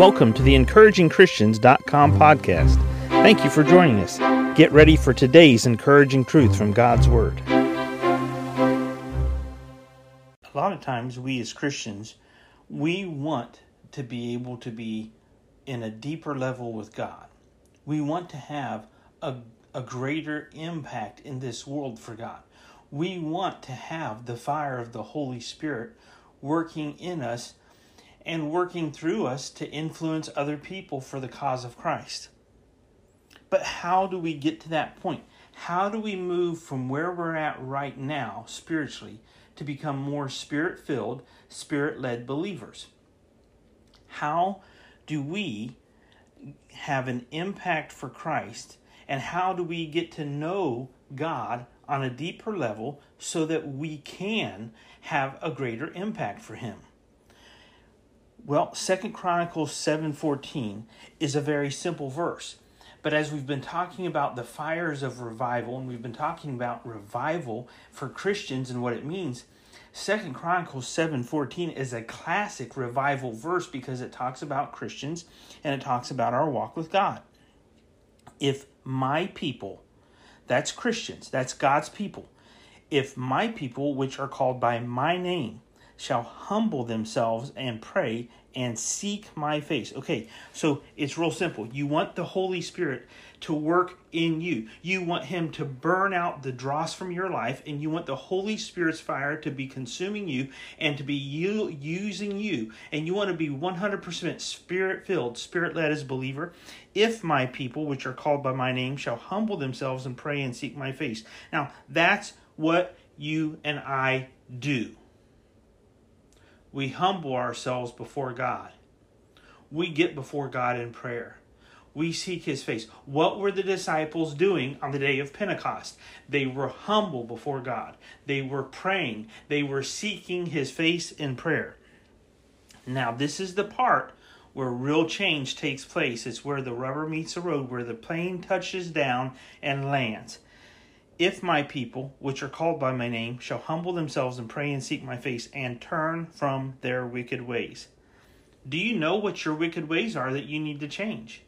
Welcome to the encouragingchristians.com podcast. Thank you for joining us. Get ready for today's encouraging truth from God's Word. A lot of times, we as Christians, we want to be able to be in a deeper level with God. We want to have a, a greater impact in this world for God. We want to have the fire of the Holy Spirit working in us and working through us to influence other people for the cause of Christ. But how do we get to that point? How do we move from where we're at right now spiritually to become more spirit filled, spirit led believers? How do we have an impact for Christ? And how do we get to know God on a deeper level so that we can have a greater impact for Him? Well, Second Chronicles 7:14 is a very simple verse. But as we've been talking about the fires of revival and we've been talking about revival for Christians and what it means, Second Chronicles 7:14 is a classic revival verse because it talks about Christians and it talks about our walk with God. If my people, that's Christians, that's God's people. If my people which are called by my name shall humble themselves and pray and seek my face. Okay, so it's real simple. You want the Holy Spirit to work in you. You want Him to burn out the dross from your life, and you want the Holy Spirit's fire to be consuming you and to be you, using you. And you want to be 100% spirit filled, spirit led as a believer. If my people, which are called by my name, shall humble themselves and pray and seek my face. Now, that's what you and I do we humble ourselves before God. We get before God in prayer. We seek his face. What were the disciples doing on the day of Pentecost? They were humble before God. They were praying. They were seeking his face in prayer. Now, this is the part where real change takes place. It's where the rubber meets the road, where the plane touches down and lands. If my people, which are called by my name, shall humble themselves and pray and seek my face and turn from their wicked ways. Do you know what your wicked ways are that you need to change?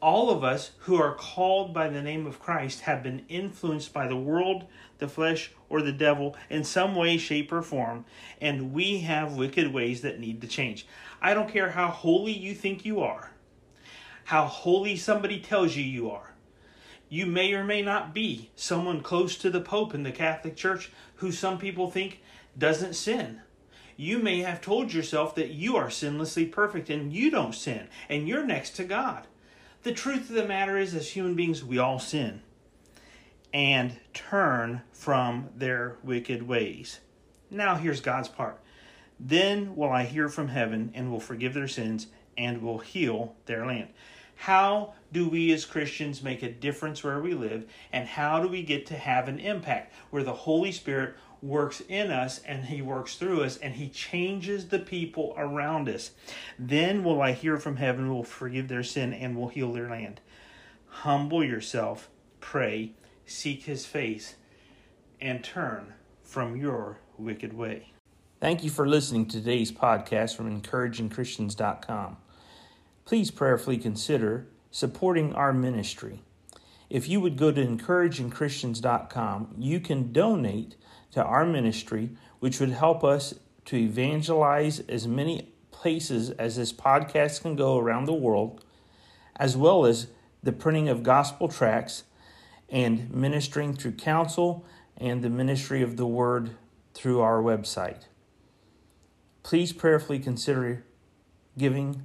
All of us who are called by the name of Christ have been influenced by the world, the flesh, or the devil in some way, shape, or form, and we have wicked ways that need to change. I don't care how holy you think you are, how holy somebody tells you you are you may or may not be someone close to the Pope in the Catholic Church who some people think doesn't sin. You may have told yourself that you are sinlessly perfect and you don't sin and you're next to God. The truth of the matter is, as human beings, we all sin and turn from their wicked ways. Now, here's God's part. Then will I hear from heaven and will forgive their sins and will heal their land. How do we as Christians make a difference where we live? And how do we get to have an impact where the Holy Spirit works in us and He works through us and He changes the people around us? Then will I hear from heaven, will forgive their sin, and will heal their land. Humble yourself, pray, seek His face, and turn from your wicked way. Thank you for listening to today's podcast from encouragingchristians.com please prayerfully consider supporting our ministry. If you would go to encouragingchristians.com, you can donate to our ministry, which would help us to evangelize as many places as this podcast can go around the world, as well as the printing of gospel tracts and ministering through counsel and the ministry of the word through our website. Please prayerfully consider giving